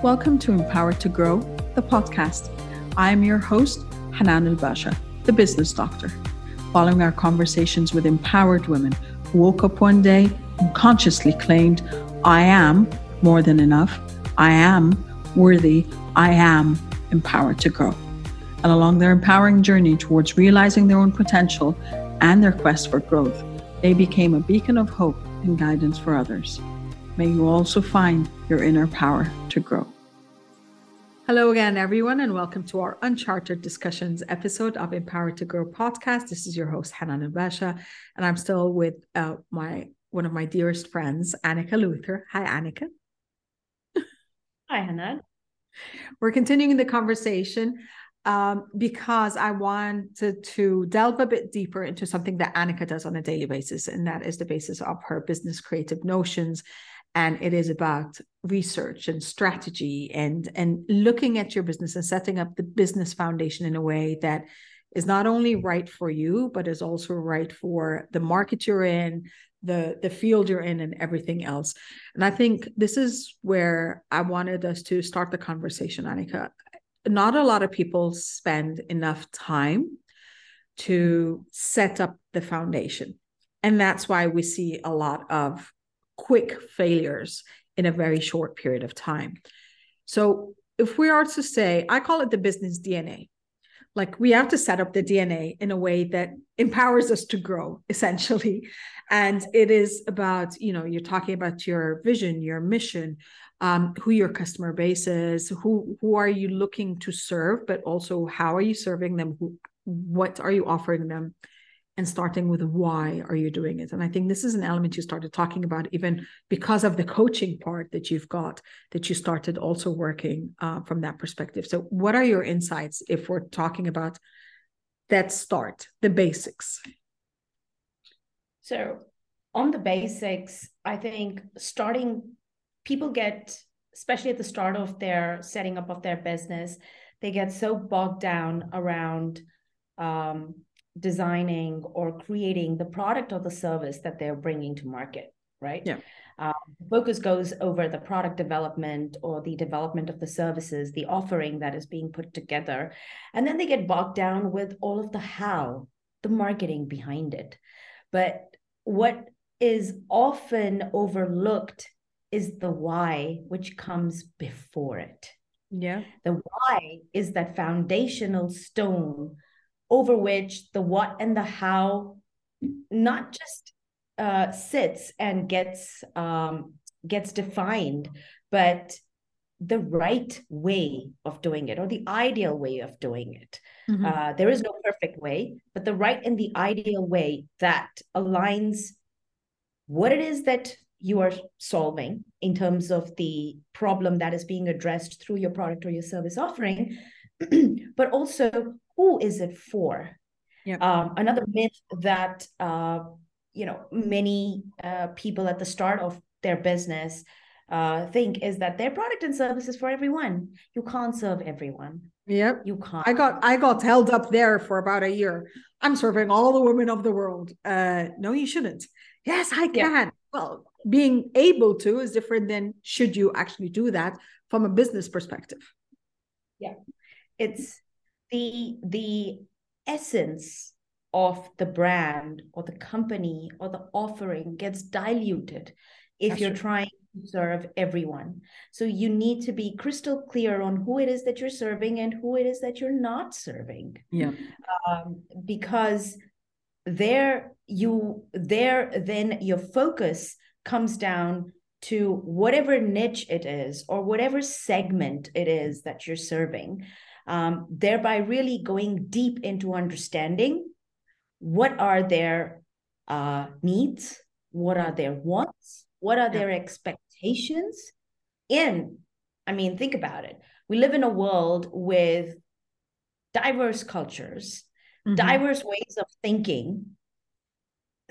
Welcome to Empowered to Grow, the podcast. I am your host, Hanan El Basha, the business doctor. Following our conversations with empowered women who woke up one day and consciously claimed, I am more than enough, I am worthy, I am empowered to grow. And along their empowering journey towards realizing their own potential and their quest for growth, they became a beacon of hope and guidance for others. May you also find your inner power to grow. Hello again, everyone, and welcome to our Uncharted Discussions episode of Empowered to Grow podcast. This is your host, Hanan Basha, and I'm still with uh, my one of my dearest friends, Anika Luthra. Hi, Anika. Hi, Hanan. We're continuing the conversation um, because I wanted to delve a bit deeper into something that Annika does on a daily basis, and that is the basis of her business creative notions and it is about research and strategy and and looking at your business and setting up the business foundation in a way that is not only right for you but is also right for the market you're in the the field you're in and everything else. And i think this is where i wanted us to start the conversation anika not a lot of people spend enough time to set up the foundation. And that's why we see a lot of quick failures in a very short period of time. So, if we are to say, I call it the business DNA, like we have to set up the DNA in a way that empowers us to grow, essentially. And it is about, you know, you're talking about your vision, your mission, um, who your customer base is, who who are you looking to serve, but also how are you serving them? Who, what are you offering them? And starting with why are you doing it? And i think this is an element you started talking about even because of the coaching part that you've got that you started also working uh, from that perspective. So what are your insights if we're talking about that start the basics? So on the basics i think starting people get especially at the start of their setting up of their business they get so bogged down around um, designing or creating the product or the service that they're bringing to market right? Yeah. Um, focus goes over the product development or the development of the services the offering that is being put together and then they get bogged down with all of the how the marketing behind it. But what is often overlooked is the why which comes before it. Yeah. The why is that foundational stone over which the what and the how not just uh, sits and gets um, gets defined, but the right way of doing it or the ideal way of doing it. Mm-hmm. Uh, there is no perfect way, but the right and the ideal way that aligns what it is that you are solving in terms of the problem that is being addressed through your product or your service offering, but also who is it for? Yeah. Um, another myth that uh, you know many uh, people at the start of their business uh, think is that their product and service is for everyone. You can't serve everyone. Yep. You can't. I got I got held up there for about a year. I'm serving all the women of the world. Uh, no, you shouldn't. Yes, I can. Yeah. Well, being able to is different than should you actually do that from a business perspective. Yeah. It's the the essence of the brand or the company or the offering gets diluted if That's you're trying to serve everyone. So you need to be crystal clear on who it is that you're serving and who it is that you're not serving. Yeah. Um, because there you there then your focus comes down to whatever niche it is or whatever segment it is that you're serving um, thereby really going deep into understanding what are their uh, needs, what are their wants, what are their expectations. In, I mean, think about it. We live in a world with diverse cultures, mm-hmm. diverse ways of thinking.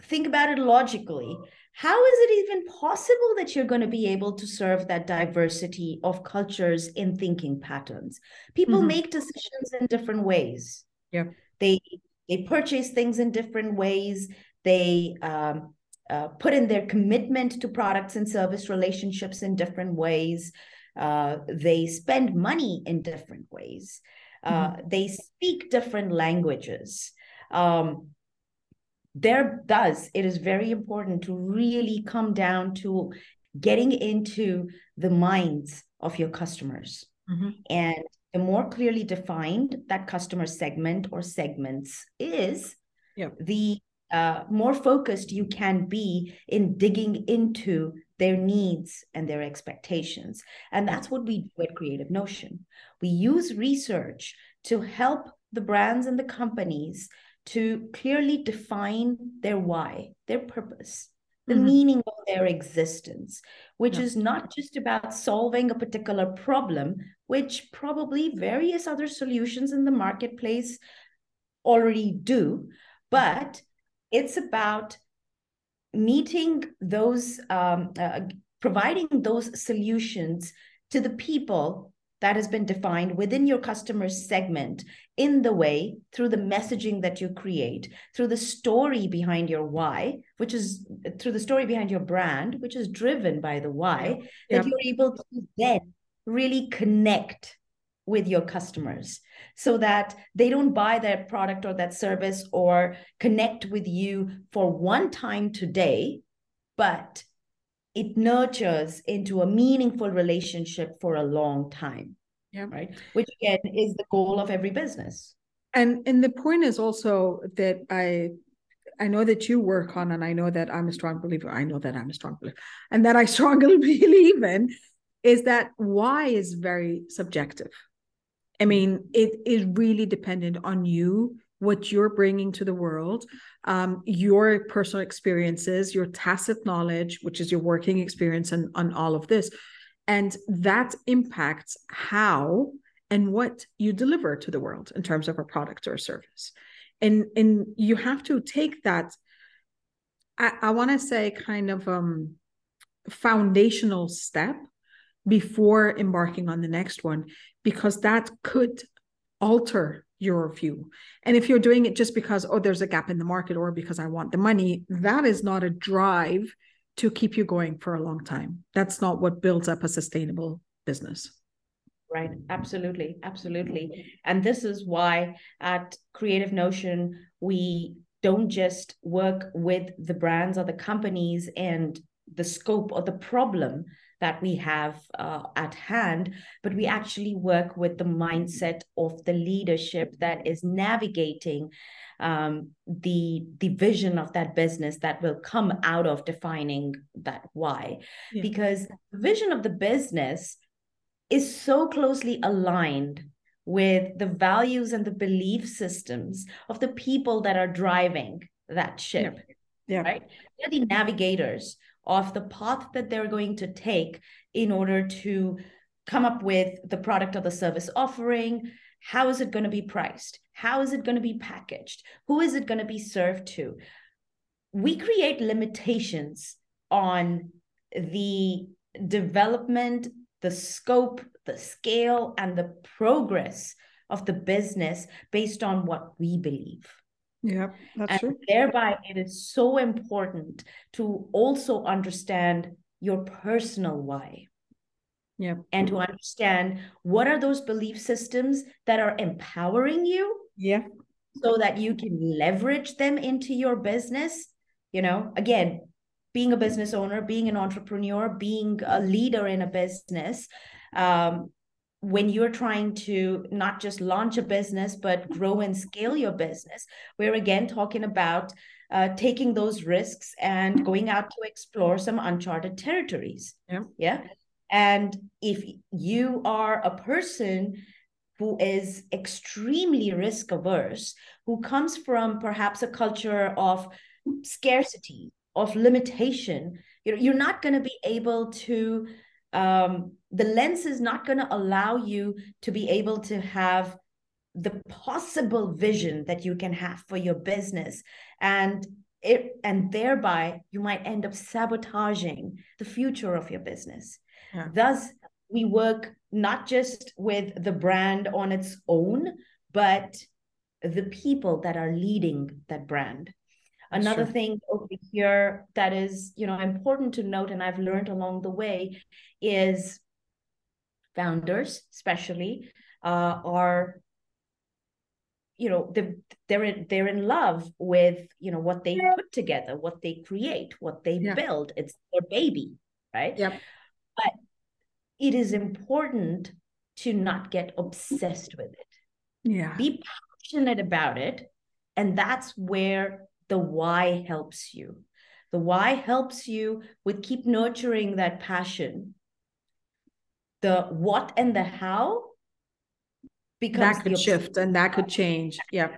Think about it logically how is it even possible that you're going to be able to serve that diversity of cultures in thinking patterns? People mm-hmm. make decisions in different ways. Yeah. They they purchase things in different ways. They um, uh, put in their commitment to products and service relationships in different ways. Uh, they spend money in different ways. Uh, mm-hmm. they speak different languages. Um, there does it is very important to really come down to getting into the minds of your customers mm-hmm. and the more clearly defined that customer segment or segments is yep. the uh, more focused you can be in digging into their needs and their expectations. And that's what we do at Creative Notion. We use research to help the brands and the companies to clearly define their why, their purpose, the mm-hmm. meaning of their existence, which yeah. is not just about solving a particular problem, which probably various other solutions in the marketplace already do, but it's about meeting those um, uh, providing those solutions to the people that has been defined within your customer segment in the way through the messaging that you create through the story behind your why which is through the story behind your brand which is driven by the why that you're able to then really connect with your customers so that they don't buy that product or that service or connect with you for one time today, but it nurtures into a meaningful relationship for a long time. Yeah. Right. Which again is the goal of every business. And and the point is also that I I know that you work on, and I know that I'm a strong believer. I know that I'm a strong believer, and that I strongly believe in is that why is very subjective I hmm. mean, it is really dependent on you, what you're bringing to the world, um, your personal experiences, your tacit knowledge, which is your working experience, and on all of this, and that impacts how and what you deliver to the world in terms of a product or a service, and and you have to take that. I, I want to say kind of um foundational step before embarking on the next one because that could alter your view. And if you're doing it just because, oh, there's a gap in the market or because I want the money, that is not a drive to keep you going for a long time. That's not what builds up a sustainable business. Right. Absolutely. Absolutely. And this is why at Creative Notion, we don't just work with the brands or the companies and the scope or the problem that we have uh, at hand, but we actually work with the mindset of the leadership that is navigating um, the the vision of that business that will come out of defining that why, yeah. because the vision of the business is so closely aligned with the values and the belief systems of the people that are driving that ship. Yeah. yeah. Right? They're the navigators of the path that they're going to take in order to come up with the product or the service offering. How is it going to be priced? How is it going to be packaged? Who is it going to be served to? We create limitations on the development, the scope, the scale, and the progress of the business based on what we believe. Yeah, that's and true. Thereby, it is so important to also understand your personal why. Yeah. And to understand what are those belief systems that are empowering you. Yeah. So that you can leverage them into your business. You know, again, being a business owner, being an entrepreneur, being a leader in a business, um, when you're trying to not just launch a business but grow and scale your business we're again talking about uh, taking those risks and going out to explore some uncharted territories. Yeah. Yeah. And if you are a person who is extremely risk averse who comes from perhaps a culture of scarcity of limitation you know you're not going to be able to um, the lens is not going to allow you to be able to have the possible vision that you can have for your business and it and thereby you might end up sabotaging the future of your business yeah. thus we work not just with the brand on its own but the people that are leading that brand Another sure. thing over here that is, you know, important to note, and I've learned along the way, is founders especially uh, are you know they're they're in, they're in love with you know what they put together what they create what they yeah. build. It's their baby right? Yep. but it is important to not get obsessed with it. Yeah. Be passionate about it and that's where the why helps you. The why helps you with keep nurturing that passion the what and the how because that could shift and that could change. Yeah.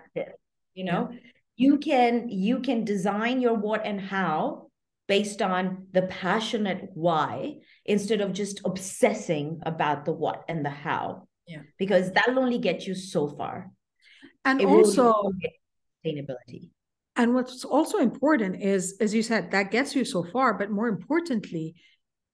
you know? Yeah. you can you can design your what and how based on the passionate why instead of just obsessing about the what and the how. Yeah. Because that'll only get you so far. And it also sustainability. And what's also important is as you said that gets you so far but more importantly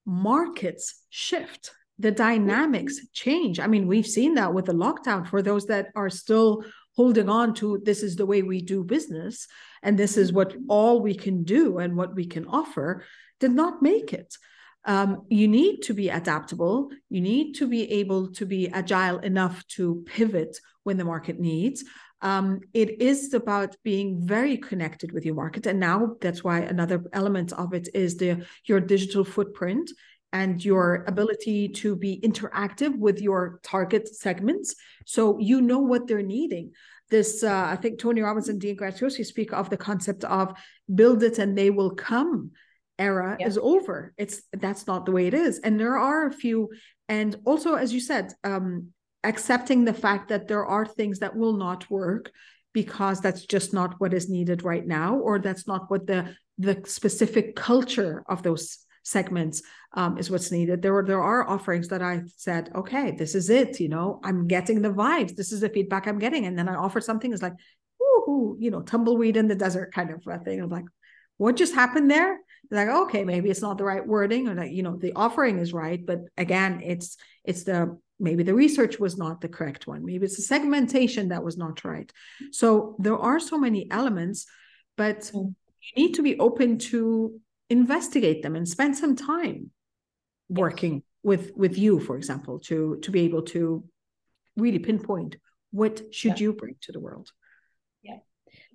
markets shift the dynamics change. I mean, we've seen that with the lockdown for those that are still holding on to this is the way we do business and this is what all we can do and what we can offer did not make it. Um, you need to be adaptable. You need to be able to be agile enough to pivot when the market needs. Um, it is about being very connected with your market, and now that's why another element of it is the your digital footprint and your ability to be interactive with your target segments. So you know what they're needing. This uh, i think tony robbins and dean graziosi speak of the concept of build it and they will come era is over. It's that's not the way it is. And there are a few and also as you said um, accepting the fact that there are things that will not work because that's just not what is needed right now or that's not what the the specific culture of those segments um, is what's needed. There are there are offerings that I said, okay, this is it. You know, I'm getting the vibes. This is the feedback I'm getting, and then I offer something is like, ooh, you know, tumbleweed in the desert kind of a thing. I'm like, what just happened there? like, okay, maybe it's not the right wording, or like, you know, the offering is right, but again, it's it's the maybe the research was not the correct one. Maybe it's the segmentation that was not right. So there are so many elements, but mm. you need to be open to investigate them and spend some time working with with you for example to to be able to really pinpoint what should yeah. you bring to the world. Yeah.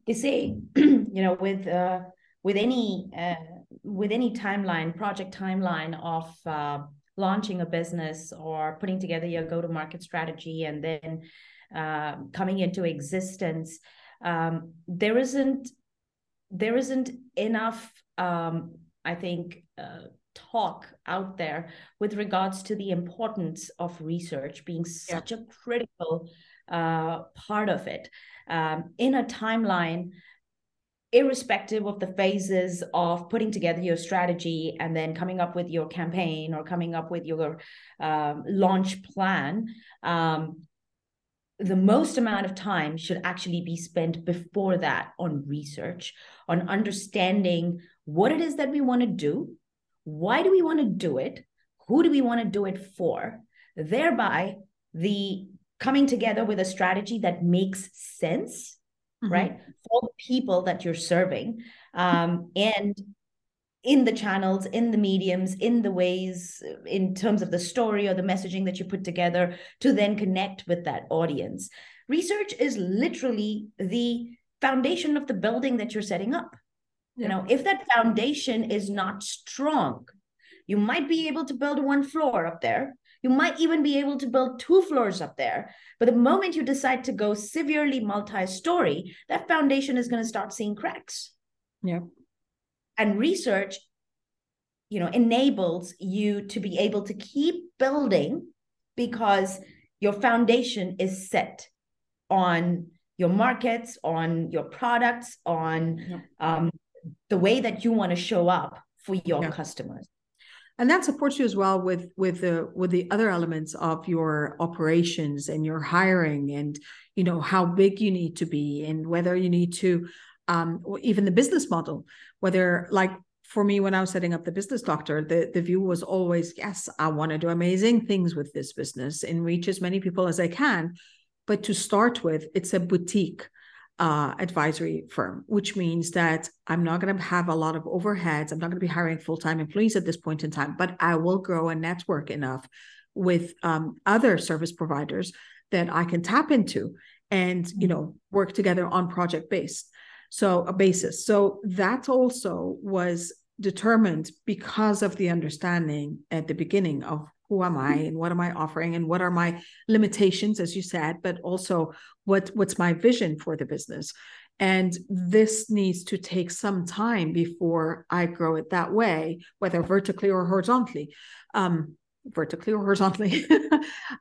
They say you know with uh with any uh, with any timeline project timeline of uh, launching a business or putting together your go to market strategy and then uh, coming into existence um, there isn't there isn't enough um, I think, uh, talk out there with regards to the importance of research being such yeah. a critical uh, part of it um, in a timeline irrespective of the phases of putting together your strategy and then coming up with your campaign or coming up with your um, launch plan um, the most amount of time should actually be spent before that on research on understanding what it is that we want to do, why do we want to do it, who do we want to do it for, thereby the coming together with a strategy that makes sense, mm-hmm. right, for the people that you're serving, um, and in the channels, in the mediums, in the ways, in terms of the story or the messaging that you put together to then connect with that audience. Research is literally the foundation of the building that you're setting up. You know, if that foundation is not strong, you might be able to build one floor up there. You might even be able to build two floors up there. But the moment you decide to go severely multi story, that foundation is going to start seeing cracks. Yeah. And research, you know, enables you to be able to keep building because your foundation is set on your markets, on your products, on yeah. um, the way that you want to show up for your yeah. customers and that supports you as well with with the with the other elements of your operations and your hiring and you know how big you need to be and whether you need to um even the business model whether like for me when i was setting up the business doctor the the view was always yes i want to do amazing things with this business and reach as many people as i can but to start with it's a boutique uh, advisory firm, which means that I'm not going to have a lot of overheads. I'm not going to be hiring full time employees at this point in time, but I will grow a network enough with um, other service providers that I can tap into and you mm-hmm. know work together on project based so a basis. So that also was determined because of the understanding at the beginning of who am i and what am i offering and what are my limitations as you said but also what what's my vision for the business. And this needs to take some time before i grow it that way whether vertically or horizontally um, vertically or horizontally.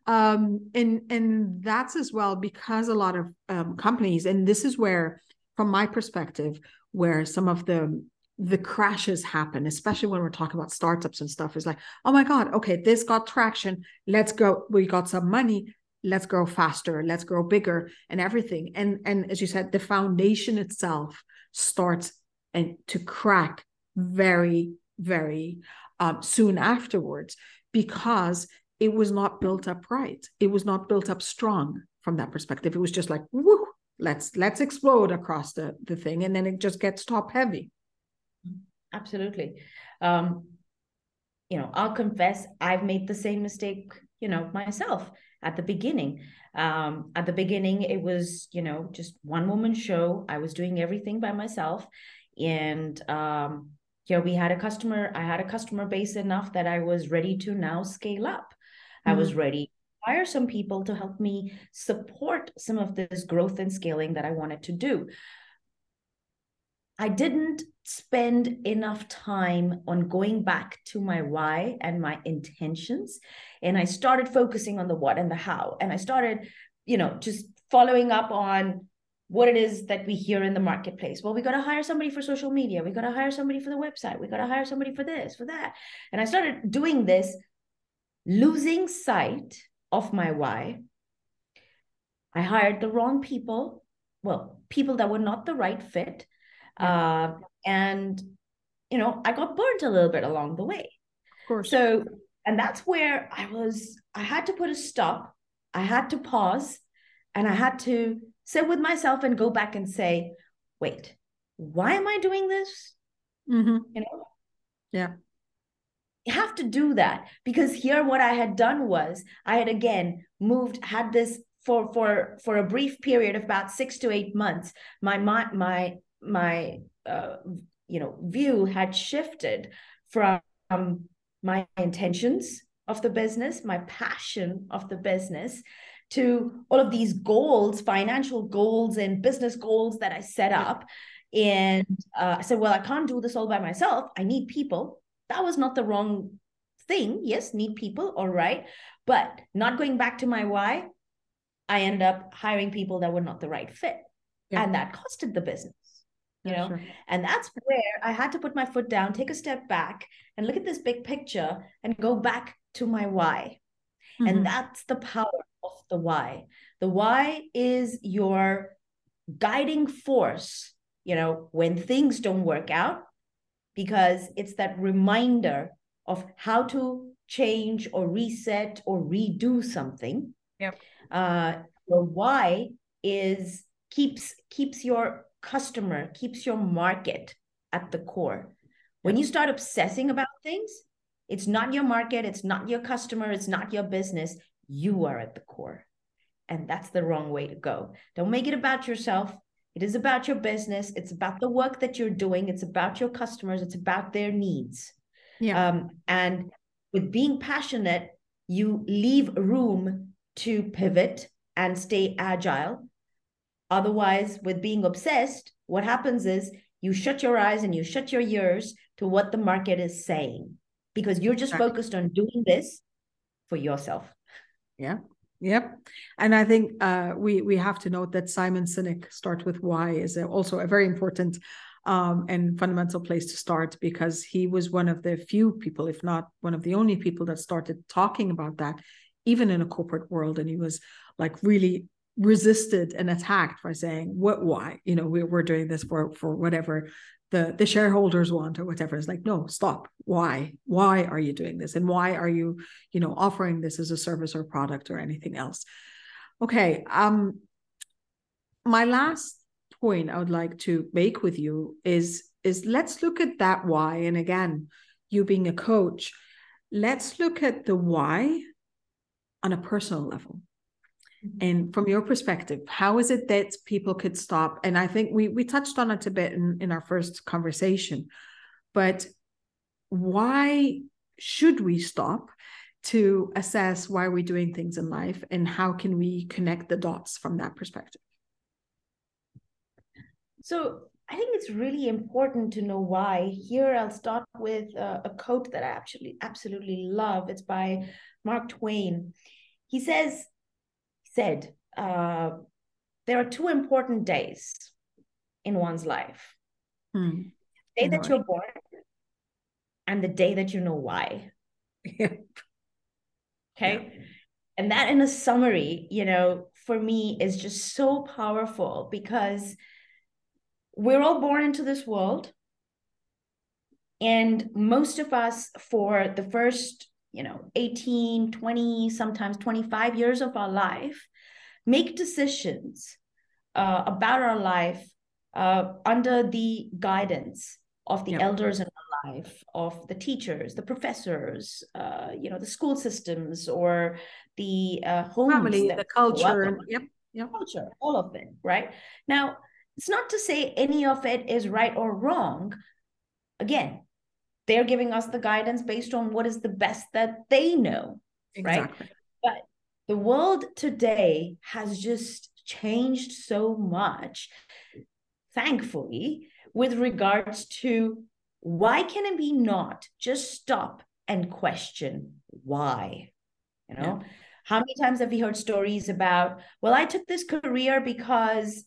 Um, and and that's as well because a lot of um, companies and this is where from my perspective where some of the the crashes happen especially when we're talking about startups and stuff is like oh my god okay this got traction let's go we got some money let's grow faster let's grow bigger and everything and and as you said the foundation itself starts and to crack very very um, soon afterwards because it was not built up right. It was not built up strong from that perspective. It was just like, whoo, let's let's explode across the the thing, and then it just gets top heavy. Absolutely. Um, you know, I'll confess I've made the same mistake, you know, myself at the beginning. Um, at the beginning, it was, you know, just one woman show. I was doing everything by myself. And um, you know we had a customer i had a customer base enough that i was ready to now scale up mm-hmm. i was mm-hmm. ready hire some people to help me support some of this growth and scaling that i wanted to do i didn't spend enough time on going back to my why and my intentions and i started focusing on the what and the how and i started you know just following up on what it is that we hear in the marketplace. Well, we got to hire somebody for social media. We got to hire somebody for the website. We got to hire somebody for this, for that. And I started doing this, losing sight of my why. I hired the wrong people, well, people that were not the right fit. Uh, and, you know, I got burnt a little bit along the way. Of course. So, and that's where I was, I had to put a stop. I had to pause and I had to sit with myself and go back and say, wait, why am I doing this? Mm-hmm. You know? Yeah. You have to do that because here what I had done was I had again moved, had this for for for a brief period of about six to eight months. My my my my uh, you know view had shifted from my intentions of the business, my passion of the business, to all of these goals, financial goals and business goals that I set up. And uh, I said, well, I can't do this all by myself. I need people. That was not the wrong thing. Yes, need people. All right. But not going back to my why, I end up hiring people that were not the right fit. Yeah. And that costed the business you know sure. and that's where i had to put my foot down take a step back and look at this big picture and go back to my why mm-hmm. and that's the power of the why. The why is your guiding force, you know, when things don't work out, because it's that reminder of how to change or reset or redo something. Yep. Uh, the why is keeps keeps your customer, keeps your market at the core. When you start obsessing about things, it's not your market, it's not your customer, it's not your business you are at the core. And that's the wrong way to go. Don't make it about yourself. It is about your business. It's about the work that you're doing. It's about your customers. It's about their needs. Yeah. Um, and with being passionate, you leave room to pivot and stay agile. Otherwise, with being obsessed, what happens is you shut your eyes and you shut your ears to what the market is saying because you're just exactly. focused on doing this for yourself. Yeah. Yep. And I think uh, we we have to note that Simon Sinek start with why is also a very important um, and fundamental place to start because he was one of the few people, if not one of the only people that started talking about that, even in a corporate world. And he was like really resisted and attacked by saying, "What? Why? You know, we, we're doing this for for whatever the the shareholders want or whatever. It's like no stop. Why? Why are you doing this? And why are you you know offering this as a service or product or anything else? Okay um my last point I would like to make with you is is let's look at that why. And again, you being a coach, let's look at the why on a personal level. Mm-hmm. And from your perspective, how is it that people could stop? And I think we we touched on it a bit in, in our first conversation, but why should we stop to assess why we're doing things in life and how can we connect the dots from that perspective? So I think it's really important to know why. Here, I'll start with uh, a quote that I actually absolutely love. It's by Mark Twain. He says, said, uh, there are two important days in one's life. Hmm. The day that you're born and the day that you know why. Yeah. Okay. Yeah. And that in a summary, you know, for me is just so powerful because we're all born into this world. And most of us, for the first, you know, 18, 20, sometimes 25 years of our life, make decisions uh, about our life uh, under the guidance of the yep. elders in our life, of the teachers, the professors, uh, you know, the school systems or the uh, homes, family, the culture, yep, yep, culture, all of it, right? Now, it's not to say any of it is right or wrong. Again, they're giving us the guidance based on what is the best that they know, exactly. right? But the world today has just changed so much, thankfully, with regards to why can it be not just stop and question why? You know, yeah. how many times have we heard stories about, well, I took this career because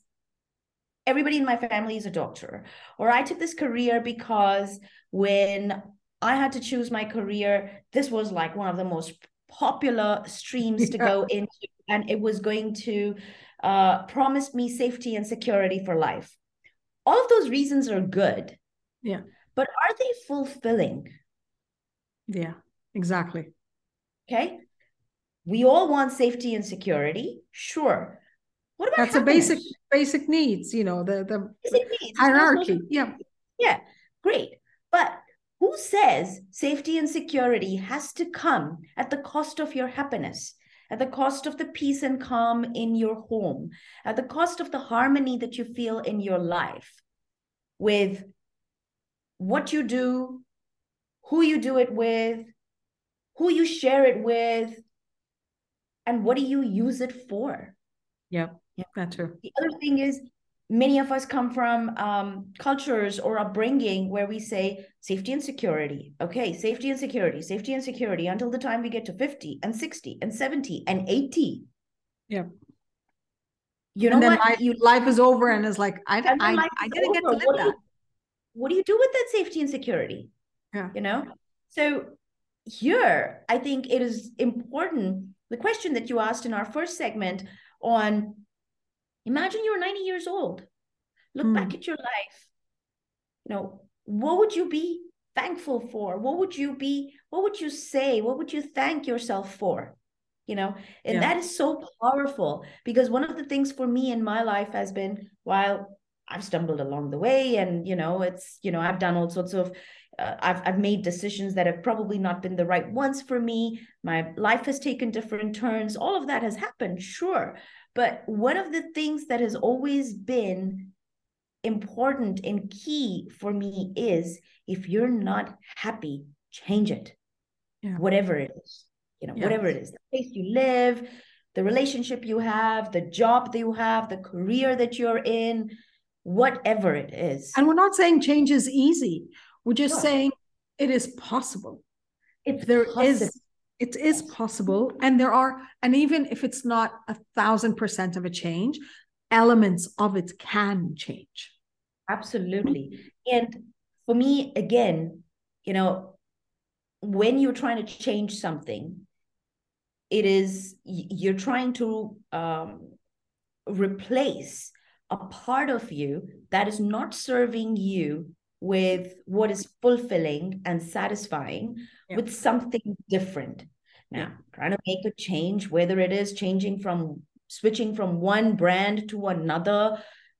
everybody in my family is a doctor or i took this career because when i had to choose my career this was like one of the most popular streams to go into and it was going to uh, promise me safety and security for life all of those reasons are good yeah but are they fulfilling yeah exactly okay we all want safety and security sure what about that's happiness? a basic basic needs, you know, the the needs. hierarchy. Yeah. Yeah. Great. But who says safety and security has to come at the cost of your happiness? At the cost of the peace and calm in your home, at the cost of the harmony that you feel in your life with what you do, who you do it with, who you share it with, and what do you use it for? Yeah. Yeah, that's true. The other thing is, many of us come from um, cultures or upbringing where we say safety and security. Okay, safety and security, safety and security until the time we get to 50 and 60 and 70 and 80. Yeah. You know what? Life, you, life is over and it's like, I, I, I didn't over. get to live what that. Do you, what do you do with that safety and security? Yeah. You know? So here, I think it is important. The question that you asked in our first segment on Imagine you're 90 years old. Look hmm. back at your life. You know, what would you be thankful for? What would you be, what would you say? What would you thank yourself for? You know, and yeah. that is so powerful because one of the things for me in my life has been while I've stumbled along the way and, you know, it's, you know, I've done all sorts of uh, I've I've made decisions that have probably not been the right ones for me. My life has taken different turns. All of that has happened, sure. But one of the things that has always been important and key for me is if you're not happy, change it. Yeah. Whatever it is, you know, whatever it is, the place you live, the relationship you have, the job that you have, the career that you're in, whatever it is. And we're not saying change is easy. We're just saying it is possible. If there possible. is it is possible and there are and even if it's not a thousand percent of a change elements of it can change. Absolutely. And for me again you know when you're trying to change something it is you're trying to um, replace a part of you that is not serving you with what is fulfilling and satisfying yeah. with something different now trying to make a change whether it is changing from switching from one brand to another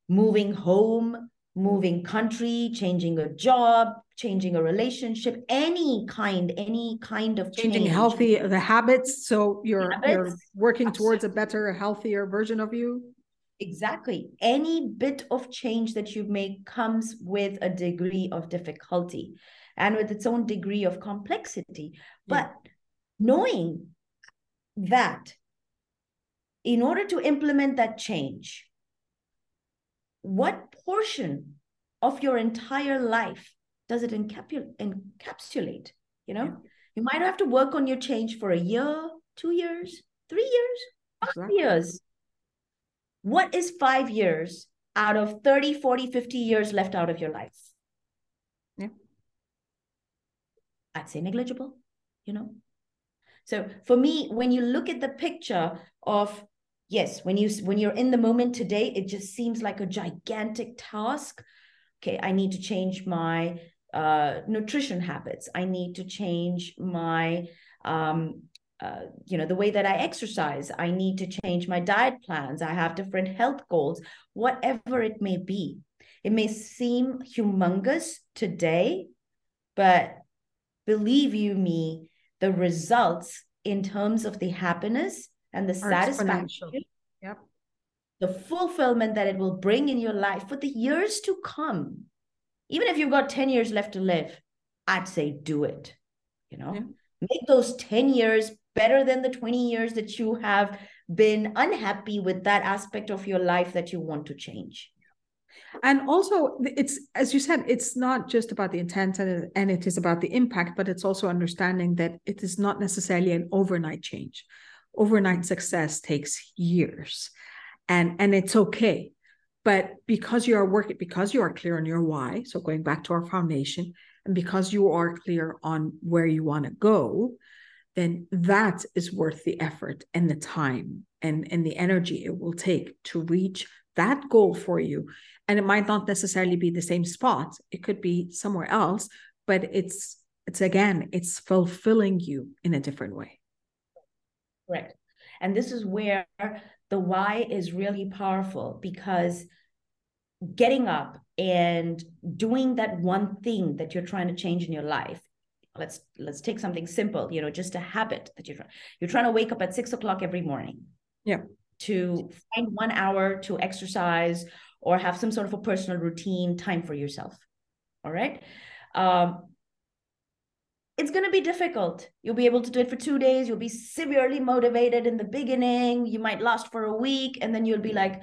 moving home, moving country, changing a job, changing a relationship, any kind, any kind of changing change. healthy the habits. So you're Habits, you're working towards a better, healthier version of you. Exactly. Any bit of change that you make comes with a degree of difficulty and with its own degree of complexity. Yeah. But knowing that in order to implement that change, what portion of your entire life does it encapsulate? You know, Yeah. you might have to work on your change for a year, two years, three years, five Exactly. years. What is five years out of 30, 40, 50 years left out of your life? Yeah. I'd say negligible, you know? So for me, when you look at the picture of yes, when you when you're in the moment today, it just seems like a gigantic task. Okay, I need to change my uh, nutrition habits. I need to change my um, uh, you know the way that I exercise. I need to change my diet plans. I have different health goals, whatever it may be. It may seem humongous today, but believe you me, the results in terms of the happiness and the satisfaction. Yep. the fulfillment that it will bring in your life for the years to come. Even if you've got 10 years left to live, I'd say do it. You know, Yeah. make those 10 years better than the 20 years that you have been unhappy with that aspect of your life that you want to change. And also, it's as you said, it's not just about the intent and, and it is about the impact, but it's also understanding that it is not necessarily an overnight change. Overnight success takes years, and and it's okay. But because you are working, because you are clear on your why, so going back to our foundation, and because you are clear on where you want to go, then that is worth the effort and the time and, and the energy it will take to reach that goal for you. And it might not necessarily be the same spot. It could be somewhere else, but it's it's again, it's fulfilling you in a different way. Correct. And this is where the why is really powerful because getting up and doing that one thing that you're trying to change in your life. Let's let's take something simple, you know, just a habit that you're trying. You're trying to wake up at six o'clock every morning. Yeah. To find one hour to exercise or have some sort of a personal routine time for yourself. All right. Um, it's going to be difficult. You'll be able to do it for two days. You'll be severely motivated in the beginning. You might last for a week, and then you'll be like,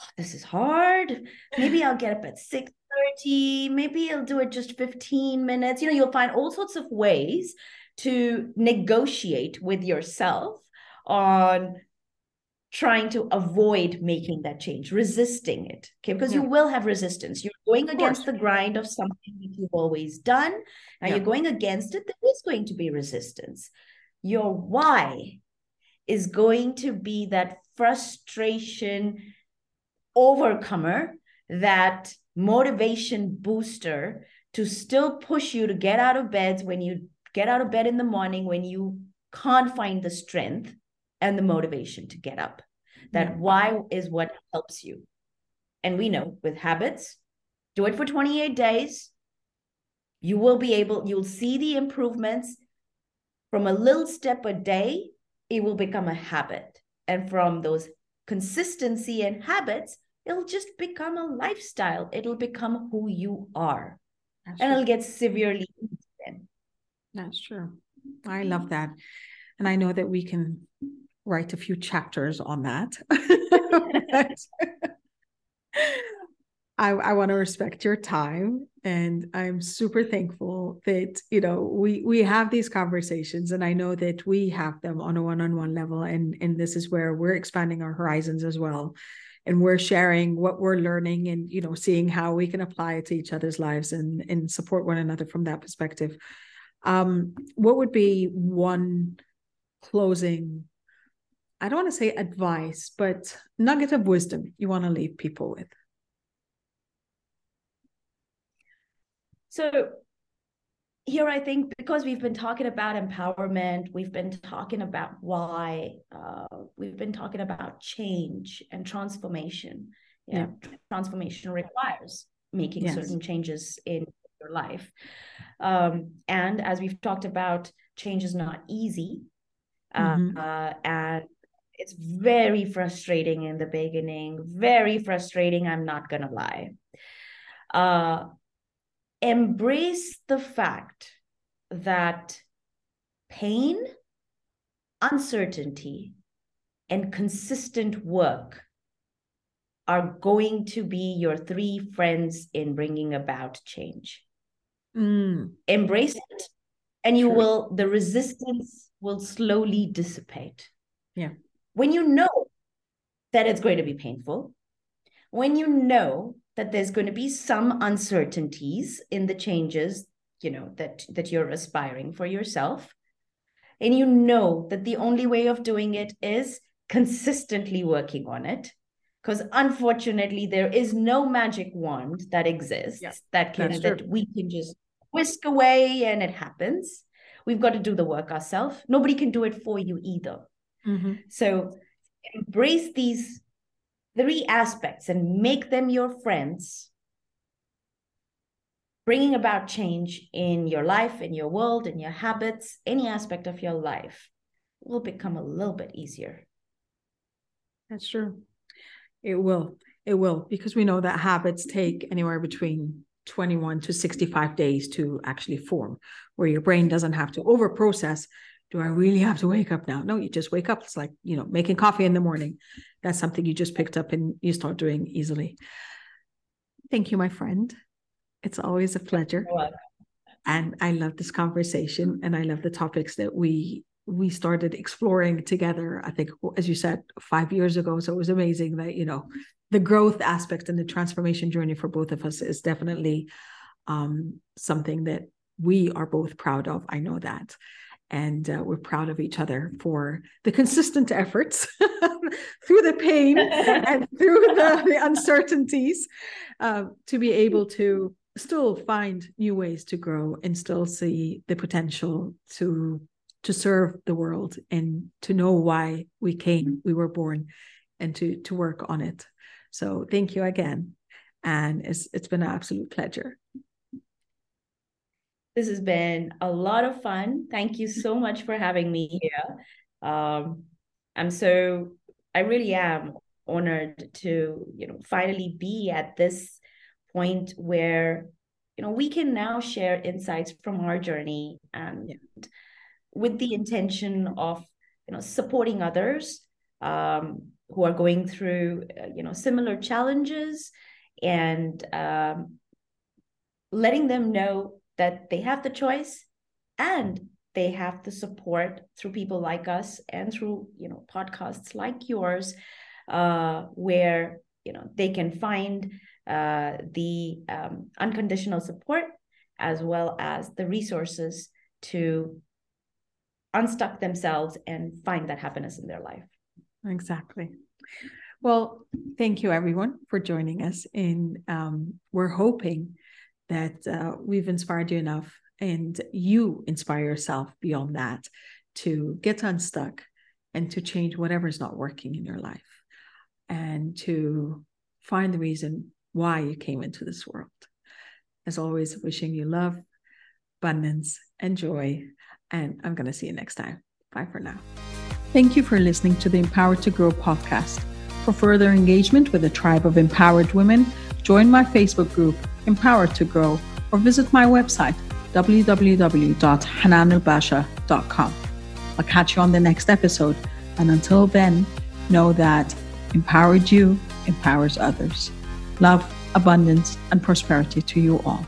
oh, "This is hard. Maybe I'll get up at six thirty. Maybe I'll do it just fifteen minutes." You know, you'll find all sorts of ways to negotiate with yourself on trying to avoid making that change, resisting it. Okay, because Yeah. you will have resistance. You're going against the grind of something that you've always done. Now Yeah. you're going against it, there is going to be resistance. Your why is going to be that frustration overcomer, that motivation booster to still push you to get out of bed when you get out of bed in the morning when you can't find the strength and the motivation to get up. That Yeah. why is what helps you. And we know with habits, do it for 28 days. You will be able, you'll see the improvements from a little step a day, it will become a habit. And from those consistency and habits, it'll just become a lifestyle. It'll become who you are. That's And true. it'll get severely then. That's true. I love that. And I know that we can write a few chapters on that. I, I want to respect your time and I'm super thankful that you know we we have these conversations and I know that we have them on a one-on-one level and and this is where we're expanding our horizons as well and we're sharing what we're learning and you know seeing how we can apply it to each other's lives and and support one another from that perspective um what would be one closing I don't want to say advice, but nugget of wisdom you want to leave people with? So here I think because we've been talking about empowerment, we've been talking about why, uh, we've been talking about change and transformation. yeah, yeah. transformation requires making yes. certain changes in your life um, and as we've talked about change is not easy mm-hmm. uh, and it's very frustrating in the beginning very frustrating i'm not gonna lie uh, embrace the fact that pain uncertainty and consistent work are going to be your three friends in bringing about change. Mm. Embrace it, and you True. will, the resistance will slowly dissipate. Yeah. When you know that it's going to be painful, when you know that there's going to be some uncertainties in the changes you know that that you're aspiring for yourself. And you know that the only way of doing it is consistently working on it because unfortunately there is no magic wand that exists yeah, that can that we can just whisk away and it happens. We've got to do the work ourselves nobody can do it for you either. Mm-hmm. so embrace these three aspects and make them your friends bringing about change in your life in your world in your habits any aspect of your life will become a little bit easier that's true it will. It will, because we know that habits take anywhere between 21 to 65 days to actually form, where your brain doesn't have to over process. Do I really have to wake up now? No, you just wake up. It's like, you know, making coffee in the morning. That's something you just picked up and you start doing easily. Thank you, my friend. It's always a pleasure. And I love this conversation and I love the topics that we we started exploring together i think as you said five years ago so it was amazing that you know the growth aspect and the transformation journey for both of us is definitely um, something that we are both proud of i know that and uh, we're proud of each other for the consistent efforts through the pain and through the, the uncertainties uh, to be able to still find new ways to grow and still see the potential to to serve the world and to know why we came, we were born, and to to work on it. So thank you again, and it's it's been an absolute pleasure. This has been a lot of fun. Thank you so much for having me here. Um, I'm so I really am honored to you know finally be at this point where you know we can now share insights from our journey and yeah with the intention of you know supporting others um, who are going through uh, you know similar challenges and um, letting them know that they have the choice and they have the support through people like us and through you know podcasts like yours uh, where you know they can find uh, the um, unconditional support as well as the resources to unstuck themselves and find that happiness in their life. Exactly. Well, thank you everyone for joining us. in um, we're hoping that uh, we've inspired you enough and you inspire yourself beyond that to get unstuck and to change whatever is not working in your life and to find the reason why you came into this world. As always, wishing you love, abundance, and joy and I'm going to see you next time. Bye for now. Thank you for listening to the Empowered to Grow podcast. For further engagement with a tribe of empowered women, join my Facebook group, Empowered to Grow, or visit my website, www.hananelbasha.com. I'll catch you on the next episode. And until then, know that empowered you empowers others. Love, abundance, and prosperity to you all.